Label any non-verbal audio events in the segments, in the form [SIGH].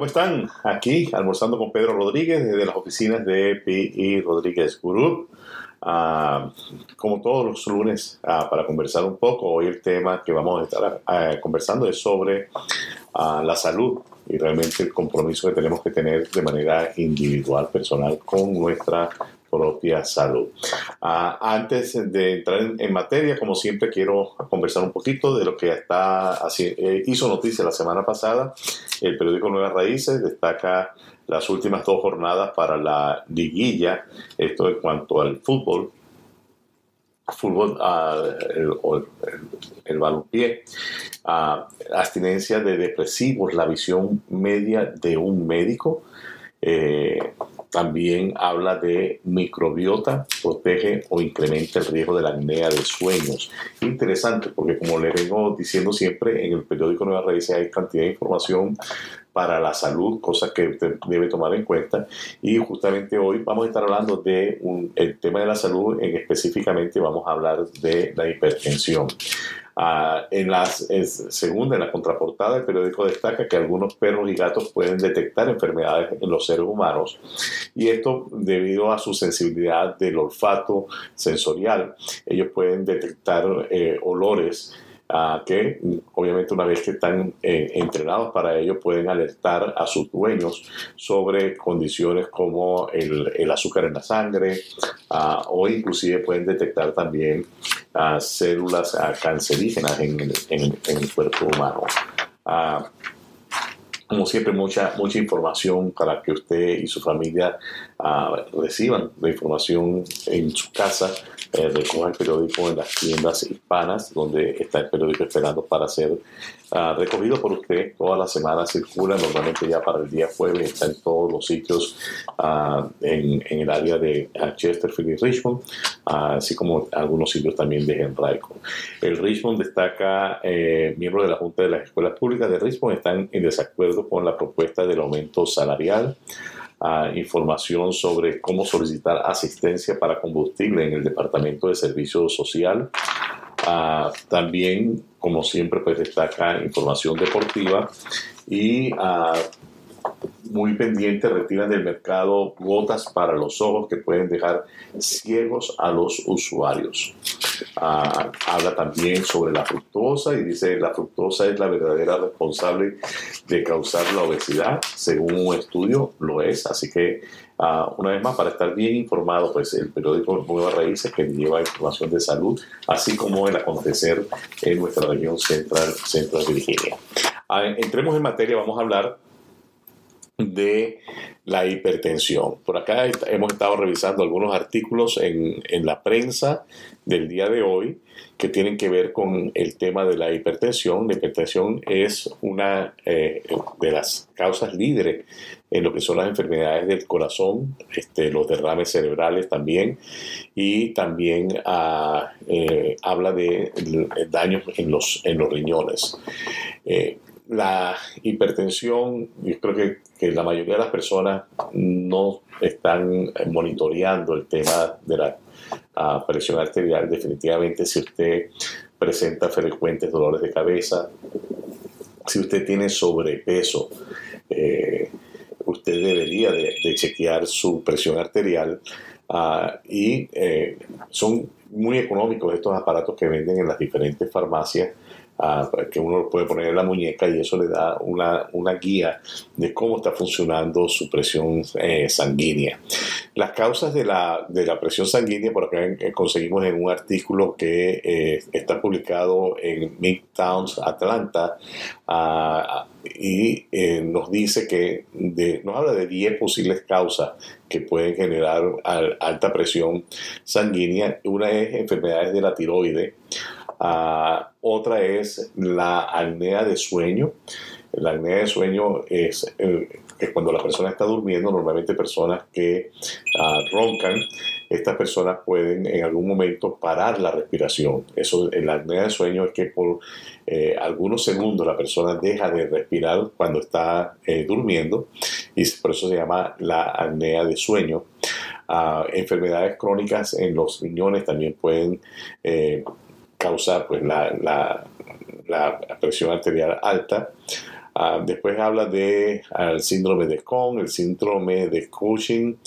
¿Cómo están? Aquí almorzando con Pedro Rodríguez desde las oficinas de P.I. Rodríguez Group. Ah, como todos los lunes, ah, para conversar un poco, hoy el tema que vamos a estar ah, conversando es sobre la salud y realmente el compromiso que tenemos que tener de manera individual, personal, con nuestra propia salud. Ah, antes de entrar en, materia, como siempre, quiero conversar un poquito de lo que está eh, hizo noticia la semana pasada. El periódico Nuevas Raíces destaca las últimas dos jornadas para la liguilla, esto en cuanto al fútbol, fútbol, ah, el, el, balompié, ah, abstinencia de depresivos, la visión media de un médico. Eh, también habla de microbiota, protege o incrementa el riesgo de la apnea de sueños. Interesante, porque como le vengo diciendo siempre, en el periódico Nueva Raíces hay cantidad de información para la salud, cosas que usted debe tomar en cuenta. Y justamente hoy vamos a estar hablando de tema de la salud, en específicamente vamos a hablar de la hipertensión. Ah, en la segunda, en la contraportada, el periódico destaca que algunos perros y gatos pueden detectar enfermedades en los seres humanos y esto debido a su sensibilidad del olfato sensorial. Ellos pueden detectar eh, olores que obviamente una vez que están eh, entrenados para ello pueden alertar a sus dueños sobre condiciones como el, azúcar en la sangre o inclusive pueden detectar también células cancerígenas en, el cuerpo humano. Como siempre, mucha, mucha información para que usted y su familia reciban la información en su casa eh, recoja el periódico en las tiendas hispanas, donde está el periódico esperando para ser uh, recogido por usted. Toda la semana circula, normalmente ya para el día jueves está en todos los sitios uh, en, el área de uh, Chesterfield y Richmond, así como algunos sitios también de Henrico. El Richmond destaca, eh, miembros de la Junta de las Escuelas Públicas de Richmond están en desacuerdo con la propuesta del aumento salarial información sobre cómo solicitar asistencia para combustible en el Departamento de Servicio Social. Ah, también, como siempre, pues destaca información deportiva y ah, muy pendiente, retiran del mercado gotas para los ojos que pueden dejar ciegos a los usuarios. Ah, habla también sobre la fructosa y dice la fructosa es la verdadera responsable de causar la obesidad. Según un estudio lo es, así que ah, una vez más para estar bien informado, pues el periódico Nueva Raíces que lleva información de salud, así como el acontecer en nuestra región central, central de Virginia. Ah, entremos en materia, vamos a hablar de la hipertensión. Por acá hemos estado revisando algunos artículos en, la prensa del día de hoy que tienen que ver con el tema de la hipertensión. La hipertensión es una eh, de las causas líderes en lo que son las enfermedades del corazón, este, los derrames cerebrales también, y también ah, eh, habla de, daños en los, en los riñones. Eh, la hipertensión, yo creo que, la mayoría de las personas no están monitoreando el tema de la presión arterial. Definitivamente, si usted presenta frecuentes dolores de cabeza, si usted tiene sobrepeso, eh, usted debería de, chequear su presión arterial ah, y eh, son muy económicos estos aparatos que venden en las diferentes farmacias que uno puede poner en la muñeca y eso le da una, una guía de cómo está funcionando su presión eh, sanguínea. Las causas de la, de la, presión sanguínea, por acá eh, conseguimos en un artículo que eh, está publicado en Midtowns, Atlanta, ah, y nos dice que nos habla de 10 posibles causas que pueden generar alta presión sanguínea. Una es enfermedades de la tiroide, Ah, otra es la apnea de sueño. La apnea de sueño es, eh, cuando la persona está durmiendo, normalmente personas que ah, roncan, estas personas pueden en algún momento parar la respiración. Eso, la apnea de sueño es que por eh, algunos segundos la persona deja de respirar cuando está eh, durmiendo y por eso se llama la apnea de sueño. Ah, enfermedades crónicas en los riñones también pueden causar pues, la, la, presión arterial alta. Ah, después habla de síndrome de Con, el síndrome de Cushing,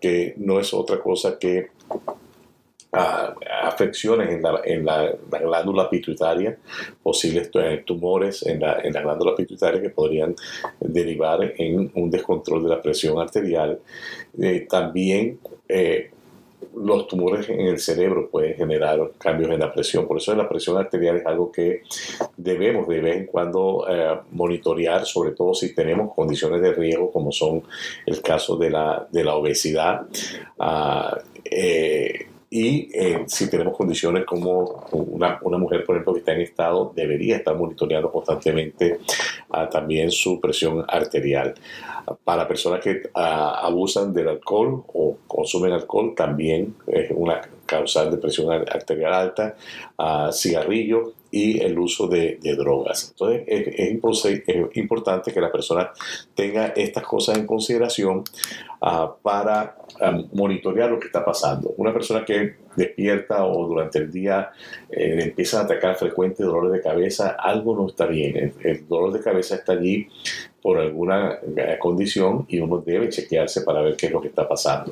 que no es otra cosa que afecciones en, la, en la, glándula pituitaria, posibles eh, tumores en la, en la, glándula pituitaria que podrían derivar en un descontrol de la presión arterial. Eh, también eh, los tumores en el cerebro pueden generar cambios en la presión. Por eso la presión arterial es algo que debemos de vez en cuando monitorear, sobre todo si tenemos condiciones de riesgo como son el caso de la, de la obesidad. Ah, y eh, si tenemos condiciones como una, una, mujer, por ejemplo, que está en estado, debería estar monitoreando constantemente ah, también su presión arterial. Para personas que ah, abusan del alcohol o consumen alcohol, también es una causal de presión arterial alta, uh, cigarrillo y el uso de, drogas. Entonces es, importante que la persona tenga estas cosas en consideración ah, para ah, monitorear lo que está pasando. Una persona que despierta o durante el día eh, empieza a atacar frecuentes dolores de cabeza, algo no está bien. el dolor de cabeza está allí por alguna eh, condición y uno debe chequearse para ver qué es lo que está pasando.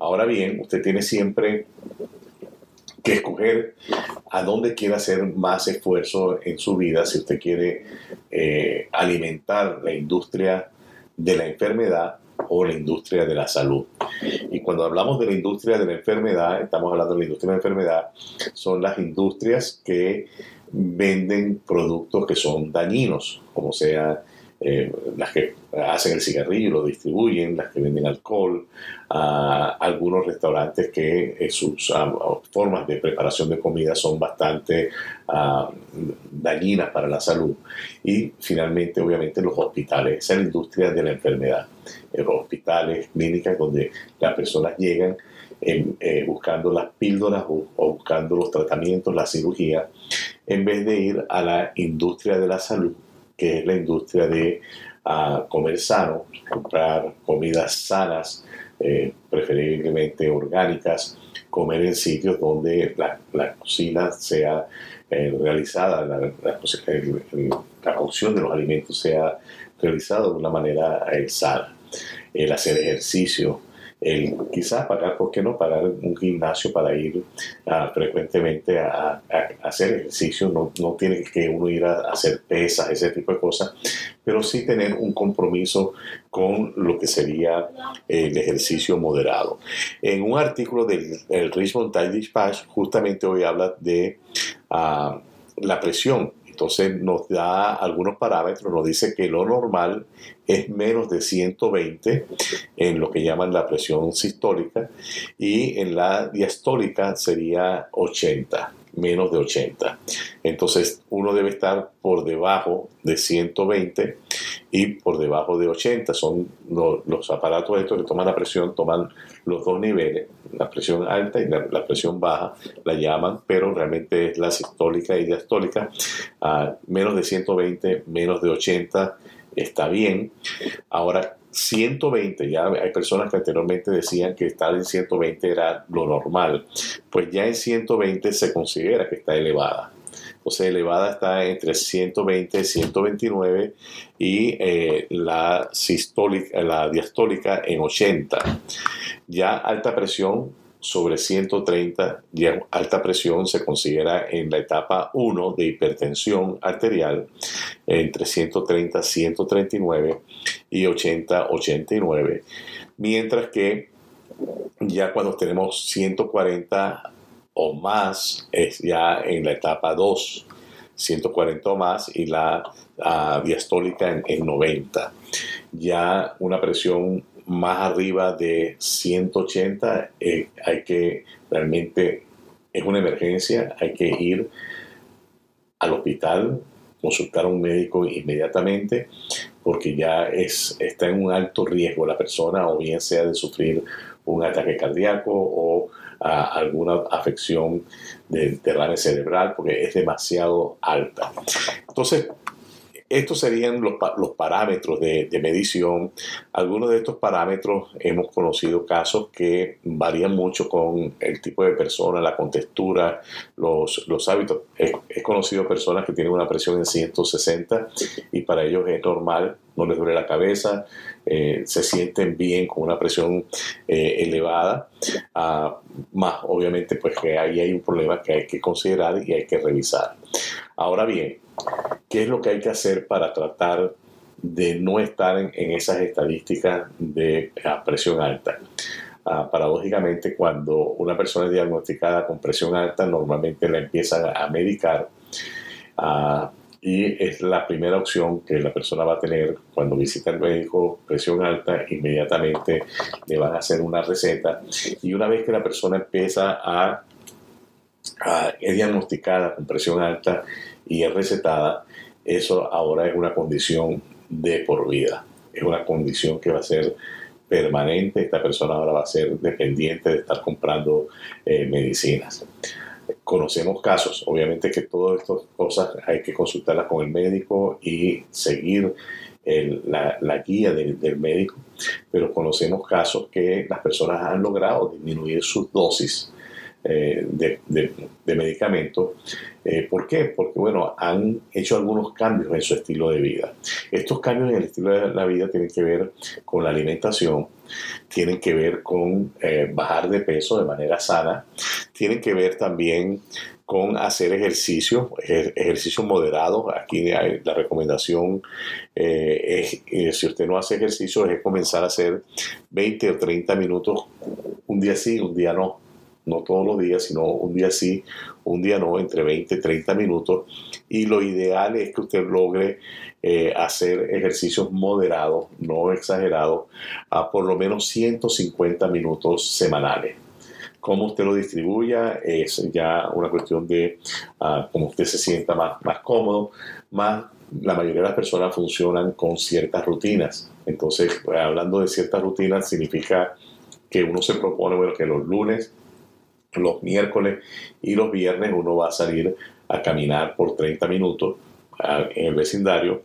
Ahora bien, usted tiene siempre que escoger a dónde quiere hacer más esfuerzo en su vida si usted quiere eh, alimentar la industria de la enfermedad o la industria de la salud. Y cuando hablamos de la industria de la enfermedad, estamos hablando de la industria de la enfermedad, son las industrias que venden productos que son dañinos, como sea eh, las que hacen el cigarrillo lo distribuyen, las que venden alcohol, algunos restaurantes que eh, sus formas de preparación de comida son bastante ah, dañinas para la salud. Y finalmente, obviamente, los hospitales, esa es la industria de la enfermedad. Eh, los hospitales, clínicas, donde las personas llegan buscando las píldoras o, buscando los tratamientos, la cirugía, en vez de ir a la industria de la salud que es la industria de ah, comer sano, comprar comidas sanas, eh, preferiblemente orgánicas, comer en sitios donde la, cocina sea eh, realizada, la, la, cocción de los alimentos sea realizada de una manera eh, sana, el hacer ejercicio, el quizás pagar, ¿por qué no pagar un gimnasio para ir ah, frecuentemente a, hacer ejercicio? No, no, tiene que uno ir a, hacer pesas, ese tipo de cosas, pero sí tener un compromiso con lo que sería el ejercicio moderado. En un artículo del, Richmond Times Dispatch, justamente hoy habla de ah, la presión entonces nos da algunos parámetros, nos dice que lo normal es menos de 120 en lo que llaman la presión sistólica y en la diastólica sería 80 menos de 80. Entonces uno debe estar por debajo de 120 y por debajo de 80. Son los, aparatos estos que toman la presión, toman los dos niveles, la presión alta y la, presión baja, la llaman, pero realmente es la sistólica y diastólica. a menos de 120, menos de 80 está bien. Ahora, 120, ya hay personas que anteriormente decían que estar en 120 era lo normal, pues ya en 120 se considera que está elevada. O sea, elevada está entre 120 y 129 y eh, la, sistólica, la diastólica en 80. Ya alta presión sobre 130 y alta presión se considera en la etapa 1 de hipertensión arterial entre 130 139 y 80 89 mientras que ya cuando tenemos 140 o más es ya en la etapa 2 140 o más y la diastólica en 90 ya una presión más arriba de 180, eh, hay que realmente, es una emergencia, hay que ir al hospital, consultar a un médico inmediatamente, porque ya es, está en un alto riesgo la persona, o bien sea de sufrir un ataque cardíaco o alguna afección del derrame cerebral, porque es demasiado alta. Entonces, estos serían los, parámetros de, medición. Algunos de estos parámetros hemos conocido casos que varían mucho con el tipo de persona, la contextura, los, hábitos. He, conocido personas que tienen una presión en 160 y para ellos es normal, no les duele la cabeza, eh, se sienten bien con una presión eh, elevada. Ah, más obviamente pues que ahí hay un problema que hay que considerar y hay que revisar. Ahora bien, ¿qué es lo que hay que hacer para tratar de no estar en, esas estadísticas de presión alta? Ah, paradójicamente, cuando una persona es diagnosticada con presión alta, normalmente la empiezan a medicar ah, y es la primera opción que la persona va a tener cuando visita al médico, presión alta, inmediatamente le van a hacer una receta y una vez que la persona empieza a es diagnosticada con presión alta y es recetada, eso ahora es una condición de por vida. Es una condición que va a ser permanente. Esta persona ahora va a ser dependiente de estar comprando eh, medicinas. Conocemos casos, obviamente que todas estas cosas hay que consultarlas con el médico y seguir la, guía del médico, pero conocemos casos que las personas han logrado disminuir sus dosis eh, de, medicamentos. Eh, ¿Por qué? Porque, bueno, han hecho algunos cambios en su estilo de vida. Estos cambios en el estilo de la vida tienen que ver con la alimentación, tienen que ver con eh, bajar de peso de manera sana, tienen que ver también con hacer ejercicio, ejercicio moderado. Aquí la recomendación es, si usted no hace ejercicio, es comenzar a hacer 20 o 30 minutos un día sí, un día no no todos los días, sino un día sí, un día no, entre 20 y 30 minutos. Y lo ideal es que usted logre eh, hacer ejercicios moderados, no exagerados, a por lo menos 150 minutos semanales. Cómo usted lo distribuya es ya una cuestión de uh, cómo usted se sienta más, más cómodo, más la mayoría de las personas funcionan con ciertas rutinas. Entonces, hablando de ciertas rutinas, significa que uno se propone, bueno, que los lunes los miércoles y los viernes uno va a salir a caminar por 30 minutos en el vecindario.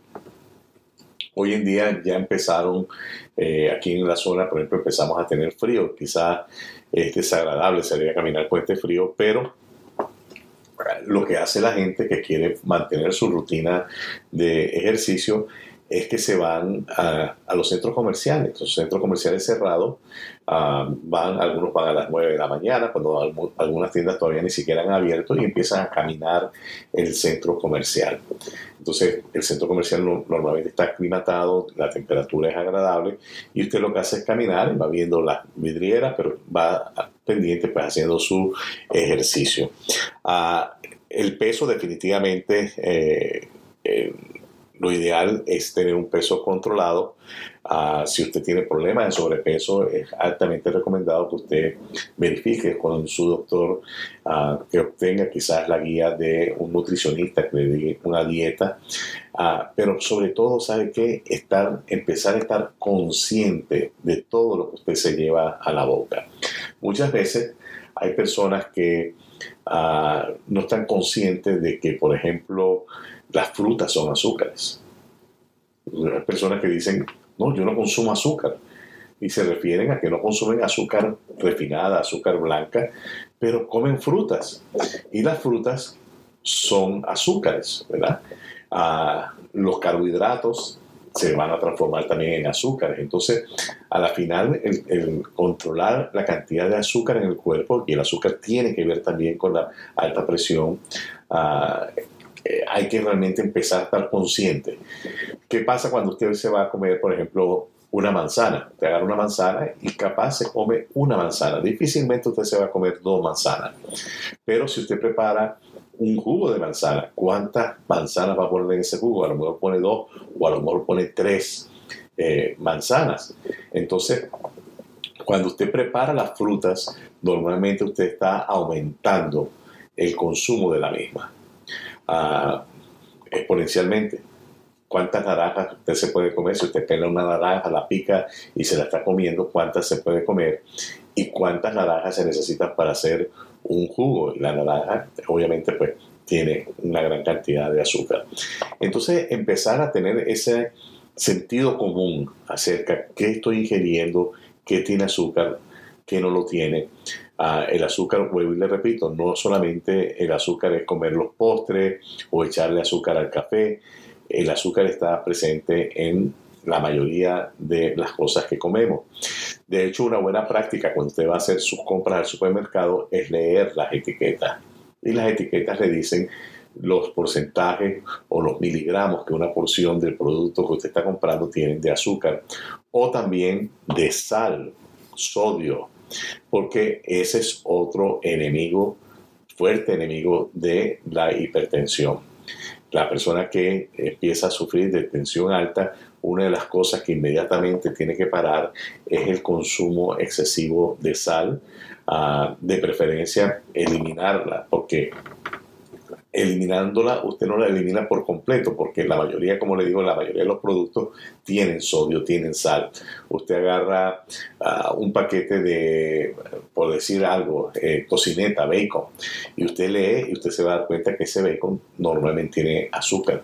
Hoy en día ya empezaron, eh, aquí en la zona, por ejemplo, empezamos a tener frío. Quizás es desagradable salir a caminar con este frío, pero lo que hace la gente que quiere mantener su rutina de ejercicio es que se van a, los centros comerciales. Los centros comerciales cerrados ah, van, algunos van a las 9 de la mañana, cuando algunas tiendas todavía ni siquiera han abierto y empiezan a caminar el centro comercial. Entonces, el centro comercial normalmente está aclimatado, la temperatura es agradable y usted lo que hace es caminar, va viendo las vidrieras, pero va pendiente pues haciendo su ejercicio. Ah, el peso definitivamente... Eh, eh, lo ideal es tener un peso controlado. Ah, si usted tiene problemas de sobrepeso, es altamente recomendado que usted verifique con su doctor ah, que obtenga quizás la guía de un nutricionista que le dé una dieta. Ah, pero sobre todo, ¿sabe qué? Estar, empezar a estar consciente de todo lo que usted se lleva a la boca. Muchas veces hay personas que no están conscientes de que, por ejemplo, las frutas son azúcares. Hay personas que dicen, no, yo no consumo azúcar. Y se refieren a que no consumen azúcar refinada, azúcar blanca, pero comen frutas. Y las frutas son azúcares, ¿verdad? Ah, los carbohidratos se van a transformar también en azúcares. Entonces, a la final, el, controlar la cantidad de azúcar en el cuerpo, y el azúcar tiene que ver también con la alta presión, eh, hay que realmente empezar a estar consciente. ¿Qué pasa cuando usted se va a comer, por ejemplo, una manzana? Usted agarra una manzana y capaz se come una manzana. Difícilmente usted se va a comer dos manzanas. Pero si usted prepara un jugo de manzana, ¿cuántas manzanas va a poner en ese jugo? A lo mejor pone dos o a lo mejor pone tres eh, manzanas. Entonces, cuando usted prepara las frutas, normalmente usted está aumentando el consumo de la misma exponencialmente. ¿Cuántas naranjas usted se puede comer? Si usted pela una naranja, la pica y se la está comiendo, ¿cuántas se puede comer? ¿Y cuántas naranjas se necesitan para hacer un jugo? La naranja, obviamente, pues tiene una gran cantidad de azúcar. Entonces, empezar a tener ese sentido común acerca de qué estoy ingiriendo, qué tiene azúcar, qué no lo tiene. El azúcar, vuelvo y le repito, no solamente el azúcar es comer los postres o echarle azúcar al café, el azúcar está presente en la mayoría de las cosas que comemos. De hecho, una buena práctica cuando usted va a hacer sus compras al supermercado es leer las etiquetas. Y las etiquetas le dicen los porcentajes o los miligramos que una porción del producto que usted está comprando tiene de azúcar o también de sal, sodio, porque ese es otro enemigo, fuerte enemigo de la hipertensión. La persona que empieza a sufrir de tensión alta, una de las cosas que inmediatamente tiene que parar es el consumo excesivo de sal, ah, de preferencia eliminarla, porque eliminándola, usted no la elimina por completo, porque la mayoría, como le digo, la mayoría de los productos tienen sodio, tienen sal. Usted agarra ah, un paquete de, por decir algo, eh, tocineta, bacon, y usted lee y usted se va a dar cuenta que ese bacon normalmente tiene azúcar.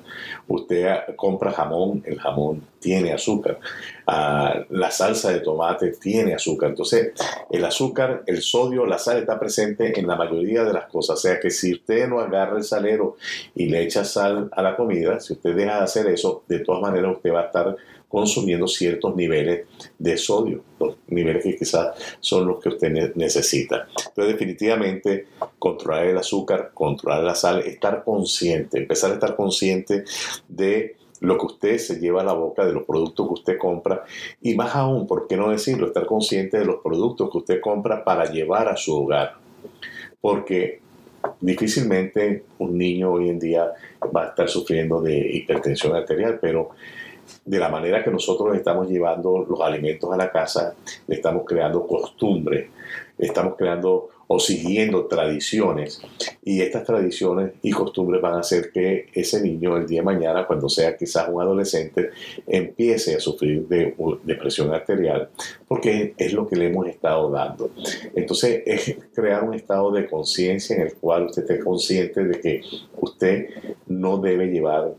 Usted ah, compra jamón, el jamón tiene azúcar. La salsa de tomate tiene azúcar. Entonces, el azúcar, el sodio, la sal está presente en la mayoría de las cosas. O sea que si usted no agarra el salero y le echa sal a la comida, si usted deja de hacer eso, de todas maneras usted va a estar consumiendo ciertos niveles de sodio, los niveles que quizás son los que usted necesita. Entonces, definitivamente, controlar el azúcar, controlar la sal, estar consciente, empezar a estar consciente de lo que usted se lleva a la boca, de los productos que usted compra y más aún, ¿por qué no decirlo? Estar consciente de los productos que usted compra para llevar a su hogar. Porque difícilmente un niño hoy en día va a estar sufriendo de hipertensión arterial, pero de la manera que nosotros estamos llevando los alimentos a la casa, le estamos creando costumbre, estamos creando o siguiendo tradiciones. Y estas tradiciones y costumbres van a hacer que ese niño el día de mañana, cuando sea quizás un adolescente, empiece a sufrir de depresión arterial, porque es lo que le hemos estado dando. Entonces, es crear un estado de conciencia en el cual usted esté consciente de que usted no debe llevar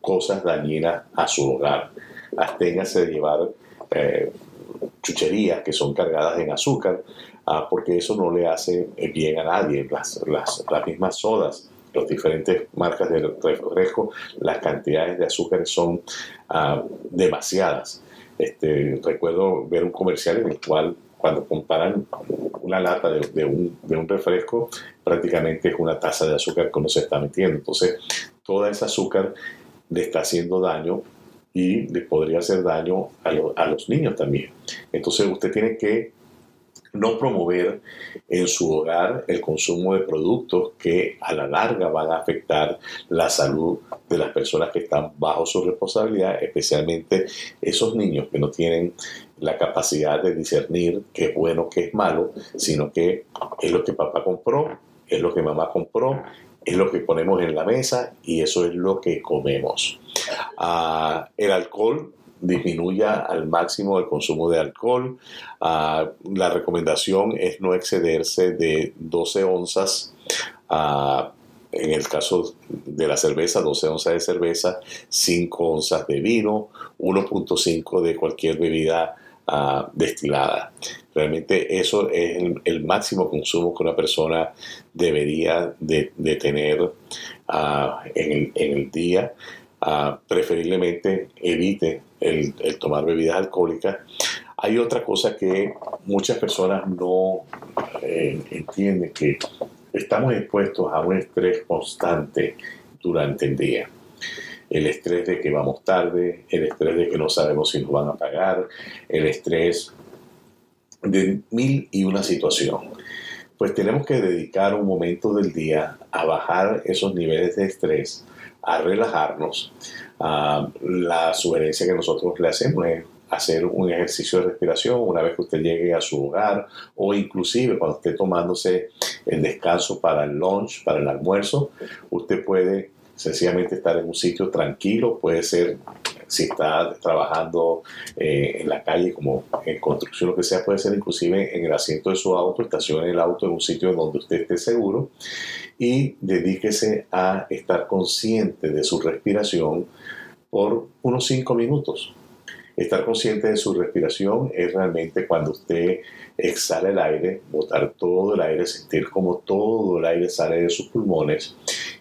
cosas dañinas a su hogar. Absténgase de llevar eh, chucherías que son cargadas en azúcar, Ah, porque eso no le hace bien a nadie. Las, las, las mismas sodas, las diferentes marcas de refresco, las cantidades de azúcar son ah, demasiadas. Este, recuerdo ver un comercial en el cual cuando comparan una lata de, un, de, un, refresco, prácticamente es una taza de azúcar que uno se está metiendo. Entonces, toda esa azúcar le está haciendo daño y le podría hacer daño a, a los niños también. Entonces, usted tiene que no promover en su hogar el consumo de productos que a la larga van a afectar la salud de las personas que están bajo su responsabilidad, especialmente esos niños que no tienen la capacidad de discernir qué es bueno, qué es malo, sino que es lo que papá compró, es lo que mamá compró, es lo que ponemos en la mesa y eso es lo que comemos. Ah, el alcohol disminuya al máximo el consumo de alcohol. Ah, la recomendación es no excederse de 12 onzas. Ah, en el caso de la cerveza, 12 onzas de cerveza, 5 onzas de vino, 1.5 de cualquier bebida ah, destilada. Realmente eso es el, máximo consumo que una persona debería de, tener en el, día. Preferiblemente evite el, tomar bebidas alcohólicas. Hay otra cosa que muchas personas no eh, entienden, que estamos expuestos a un estrés constante durante el día. El estrés de que vamos tarde, el estrés de que no sabemos si nos van a pagar, el estrés de mil y una situación. Pues tenemos que dedicar un momento del día a bajar esos niveles de estrés, a relajarnos, la sugerencia que nosotros le hacemos es hacer un ejercicio de respiración una vez que usted llegue a su hogar o inclusive cuando esté tomándose el descanso para el lunch, para el almuerzo, usted puede sencillamente estar en un sitio tranquilo, puede ser si está trabajando eh, en la calle, como en construcción, lo que sea, puede ser inclusive en el asiento de su auto, estacione el auto en un sitio donde usted esté seguro y dedíquese a estar consciente de su respiración por unos cinco minutos. Estar consciente de su respiración es realmente cuando usted exhala el aire, botar todo el aire, sentir como todo el aire sale de sus pulmones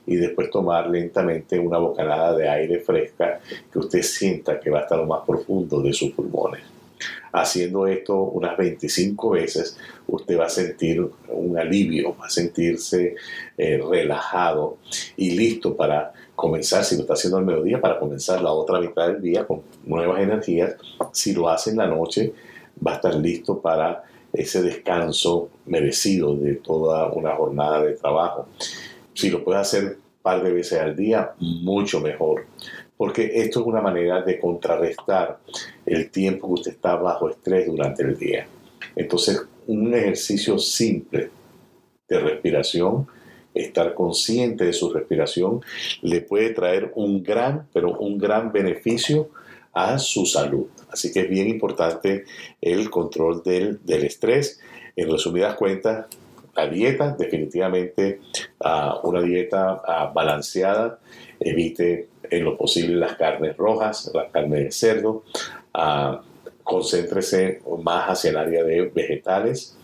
y después tomar lentamente una bocanada de aire fresca que usted sienta que va a estar lo más profundo de sus pulmones. Haciendo esto unas 25 veces, usted va a sentir un alivio, va a sentirse eh, relajado y listo para comenzar, si lo está haciendo al mediodía, para comenzar la otra mitad del día con nuevas energías. Si lo hace en la noche, va a estar listo para ese descanso merecido de toda una jornada de trabajo. Si lo puede hacer un par de veces al día, mucho mejor. Porque esto es una manera de contrarrestar el tiempo que usted está bajo estrés durante el día. Entonces, un ejercicio simple de respiración estar consciente de su respiración le puede traer un gran, pero un gran beneficio a su salud. Así que es bien importante el control del, estrés. En resumidas cuentas, dieta, definitivamente ah, una dieta ah, balanceada, evite en lo posible las carnes rojas, la carne de cerdo, uh, concéntrese más hacia el área de vegetales,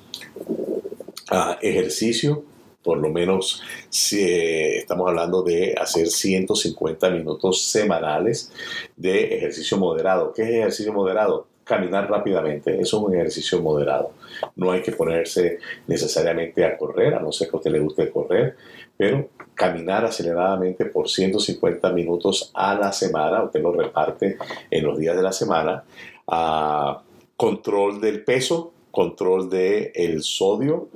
ejercicio, por lo menos si eh, estamos hablando de hacer 150 minutos semanales de ejercicio moderado. ¿Qué es ejercicio moderado? Caminar rápidamente, es un ejercicio moderado. No hay que ponerse necesariamente a correr, a no ser que a usted le guste correr, pero caminar aceleradamente por 150 minutos a la semana, usted lo reparte en los días de la semana, a control del peso, control del el sodio,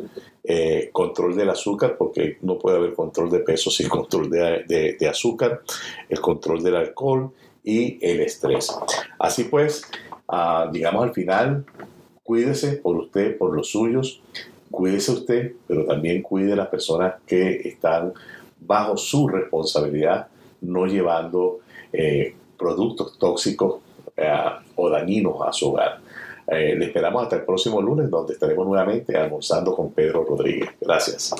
eh, control del azúcar, porque no puede haber control de peso sin [LAUGHS] control de, de, azúcar, el control del alcohol y el estrés. Así pues, uh, digamos al final, cuídese por usted, por los suyos, cuídese usted, pero también cuide a las personas que están bajo su responsabilidad, no llevando eh, productos tóxicos eh, o dañinos a su hogar. Eh, le esperamos hasta el próximo lunes, donde estaremos nuevamente almorzando con Pedro Rodríguez. Gracias.